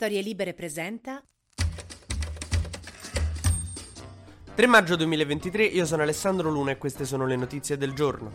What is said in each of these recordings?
Storie Libere presenta 3 maggio 2023, io sono Alessandro Luna e queste sono le notizie del giorno.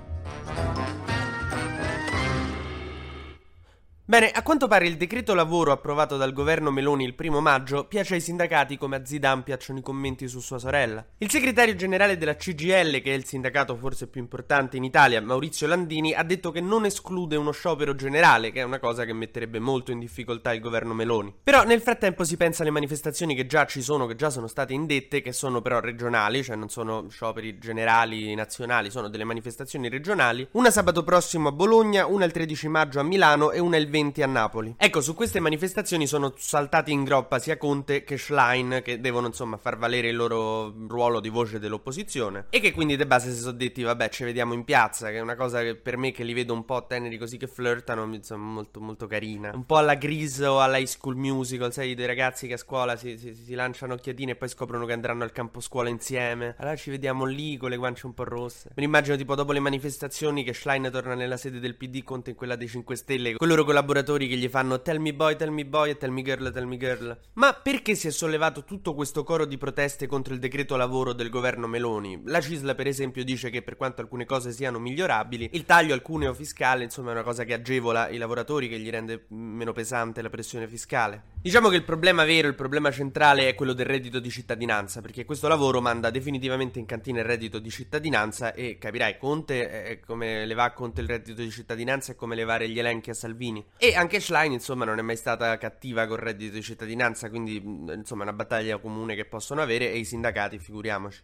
Bene, a quanto pare il decreto lavoro approvato dal governo Meloni il primo maggio piace ai sindacati come a Zidane piacciono i commenti su sua sorella. Il segretario generale della CGL, che è il sindacato forse più importante in Italia, Maurizio Landini, ha detto che non esclude uno sciopero generale, che è una cosa che metterebbe molto in difficoltà il governo Meloni. Però nel frattempo si pensa alle manifestazioni che già ci sono, che già sono state indette, che sono però regionali, cioè non sono scioperi generali nazionali, sono delle manifestazioni regionali. Una sabato prossimo a Bologna, una il 13 maggio a Milano e una il 20 a Napoli. Ecco, su queste manifestazioni sono saltati in groppa sia Conte che Schlein, che devono insomma far valere il loro ruolo di voce dell'opposizione. E che quindi de base si sono detti, vabbè, ci vediamo in piazza, che è una cosa che per me che li vedo un po' teneri così che flirtano, insomma, molto, molto carina. Un po' alla Grease o alla High School Musical, sai, dei ragazzi che a scuola si, si, si lanciano occhiatine e poi scoprono che andranno al campo scuola insieme. Allora ci vediamo lì con le guance un po' rosse. Me immagino tipo dopo le manifestazioni che Schlein torna nella sede del PD, Conte in quella dei 5 Stelle, con loro collaboratori che gli fanno Tell me boy, tell me boy e tell me girl, tell me girl. Ma perché si è sollevato tutto questo coro di proteste contro il decreto lavoro del governo Meloni? La Cisla, per esempio, dice che per quanto alcune cose siano migliorabili, il taglio al cuneo fiscale, insomma, è una cosa che agevola i lavoratori, che gli rende meno pesante la pressione fiscale. Diciamo che il problema vero, il problema centrale è quello del reddito di cittadinanza, perché questo lavoro manda definitivamente in cantina il reddito di cittadinanza e capirai, Conte è come le va Conte il reddito di cittadinanza è come levare gli elenchi a Salvini. E anche Schlein, insomma, non è mai stata cattiva col reddito di cittadinanza, quindi insomma è una battaglia comune che possono avere e i sindacati, figuriamoci.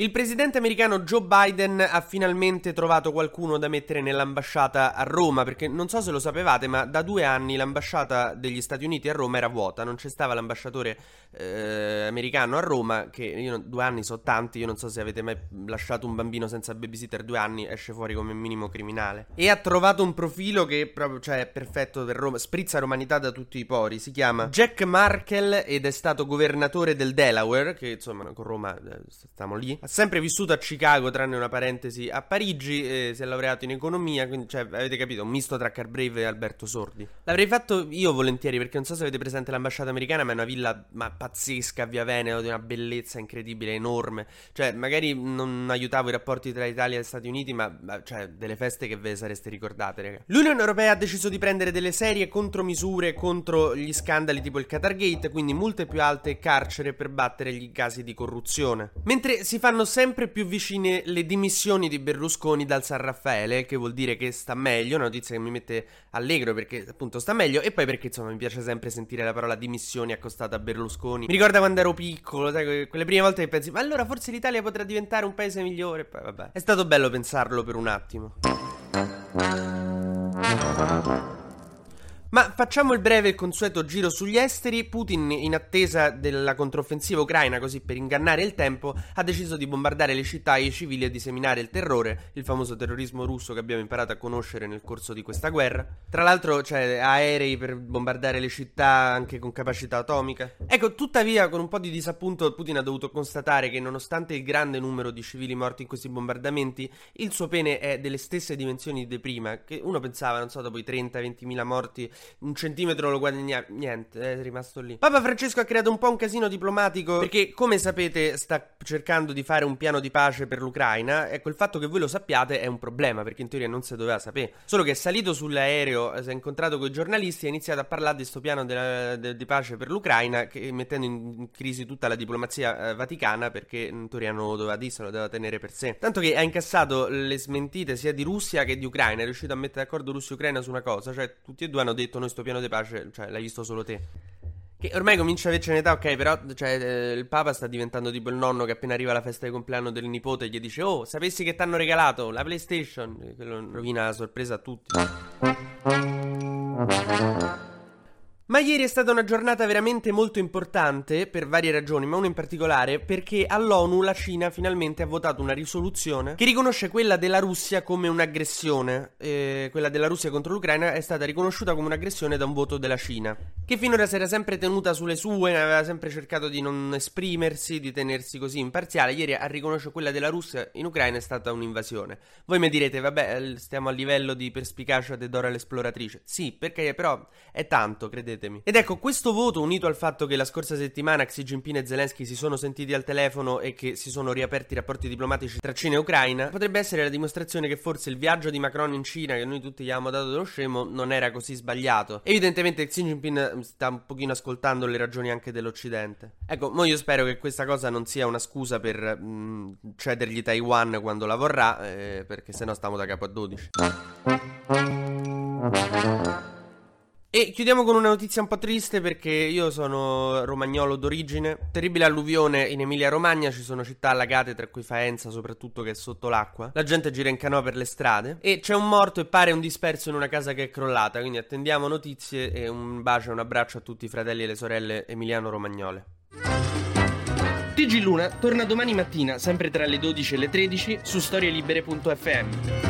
Il presidente americano Joe Biden ha finalmente trovato qualcuno da mettere nell'ambasciata a Roma, perché non so se lo sapevate, ma da due anni l'ambasciata degli Stati Uniti a Roma era vuota, non c'è stava l'ambasciatore eh, americano a Roma, che io, due anni sono tanti, io non so se avete mai lasciato un bambino senza babysitter due anni, esce fuori come minimo criminale. E ha trovato un profilo che proprio, cioè, è perfetto per Roma, sprizza romanità da tutti i pori, si chiama Jack Markle ed è stato governatore del Delaware, che insomma con Roma eh, stiamo lì sempre vissuto a Chicago, tranne una parentesi a Parigi, eh, si è laureato in economia, quindi cioè, avete capito, un misto tra Carbrave e Alberto Sordi. L'avrei fatto io volentieri, perché non so se avete presente l'ambasciata americana, ma è una villa ma pazzesca Via Veneto, di una bellezza incredibile, enorme. Cioè, magari non aiutavo i rapporti tra Italia e Stati Uniti, ma, ma cioè, delle feste che ve sareste ricordate, raga. L'Unione Europea ha deciso di prendere delle serie contromisure contro gli scandali tipo il Qatargate, quindi multe più alte e carcere per battere gli casi di corruzione. Mentre si fanno fanno sempre più vicine le dimissioni di Berlusconi dal San Raffaele, che vuol dire che sta meglio, una notizia che mi mette allegro perché appunto sta meglio e poi perché insomma mi piace sempre sentire la parola dimissioni accostata a Berlusconi. Mi ricorda quando ero piccolo, sai, quelle prime volte che pensi, ma allora forse l'Italia potrà diventare un paese migliore, poi vabbè. È stato bello pensarlo per un attimo. Ma facciamo il breve e consueto giro sugli esteri. Putin, in attesa della controffensiva ucraina, così per ingannare il tempo, ha deciso di bombardare le città e i civili e diseminare il terrore, il famoso terrorismo russo che abbiamo imparato a conoscere nel corso di questa guerra. Tra l'altro, c'è aerei per bombardare le città anche con capacità atomica. Ecco, tuttavia, con un po' di disappunto, Putin ha dovuto constatare che, nonostante il grande numero di civili morti in questi bombardamenti, il suo pene è delle stesse dimensioni di prima. Che uno pensava, non so, dopo i 30-20 mila morti un centimetro lo guadagna niente, è rimasto lì. Papa Francesco ha creato un po' un casino diplomatico perché, come sapete, sta cercando di fare un piano di pace per l'Ucraina. Ecco, il fatto che voi lo sappiate è un problema perché in teoria non si doveva sapere. Solo che è salito sull'aereo, si è incontrato con i giornalisti e ha iniziato a parlare di questo piano della, de, di pace per l'Ucraina, che, mettendo in crisi tutta la diplomazia eh, vaticana perché in teoria non lo doveva dire, se lo doveva tenere per sé. Tanto che ha incassato le smentite sia di Russia che di Ucraina, è riuscito a mettere d'accordo Russia e Ucraina su una cosa, cioè tutti e due hanno detto noi sto piano di pace, cioè, l'hai visto solo te. Che ormai comincia a averci un'età, ok, però cioè, eh, il Papa sta diventando tipo il nonno che appena arriva alla festa di compleanno del nipote gli dice Oh, sapessi che ti hanno regalato la PlayStation? Quello rovina la sorpresa a tutti. Ma ieri è stata una giornata veramente molto importante per varie ragioni, ma una in particolare perché all'ONU la Cina finalmente ha votato una risoluzione che riconosce quella della Russia come un'aggressione. Eh, quella della Russia contro l'Ucraina è stata riconosciuta come un'aggressione da un voto della Cina, che finora si era sempre tenuta sulle sue, aveva sempre cercato di non esprimersi, di tenersi così imparziale. Ieri a riconoscere quella della Russia in Ucraina è stata un'invasione. Voi mi direte, vabbè, stiamo a livello di perspicacia di Dora l'esploratrice. Sì, perché però è tanto, credete credetemi. Ed ecco, questo voto, unito al fatto che la scorsa settimana Xi Jinping e Zelensky si sono sentiti al telefono e che si sono riaperti i rapporti diplomatici tra Cina e Ucraina, potrebbe essere la dimostrazione che forse il viaggio di Macron in Cina, che noi tutti gli avevamo dato dello scemo, non era così sbagliato. Evidentemente Xi Jinping sta un pochino ascoltando le ragioni anche dell'Occidente. Ecco, mo io spero che questa cosa non sia una scusa per mh, mm, cedergli Taiwan quando la vorrà, eh, perché sennò stiamo da capo a 12. E chiudiamo con una notizia un po' triste perché io sono romagnolo d'origine. Terribile alluvione in Emilia Romagna, ci sono città allagate, tra cui Faenza soprattutto che è sotto l'acqua. La gente gira in canoa per le strade e c'è un morto e pare un disperso in una casa che è crollata, quindi attendiamo notizie e un bacio e un abbraccio a tutti i fratelli e le sorelle emiliano-romagnole. TG Luna torna domani mattina, sempre tra le 12 e le 13, su storielibere.fm.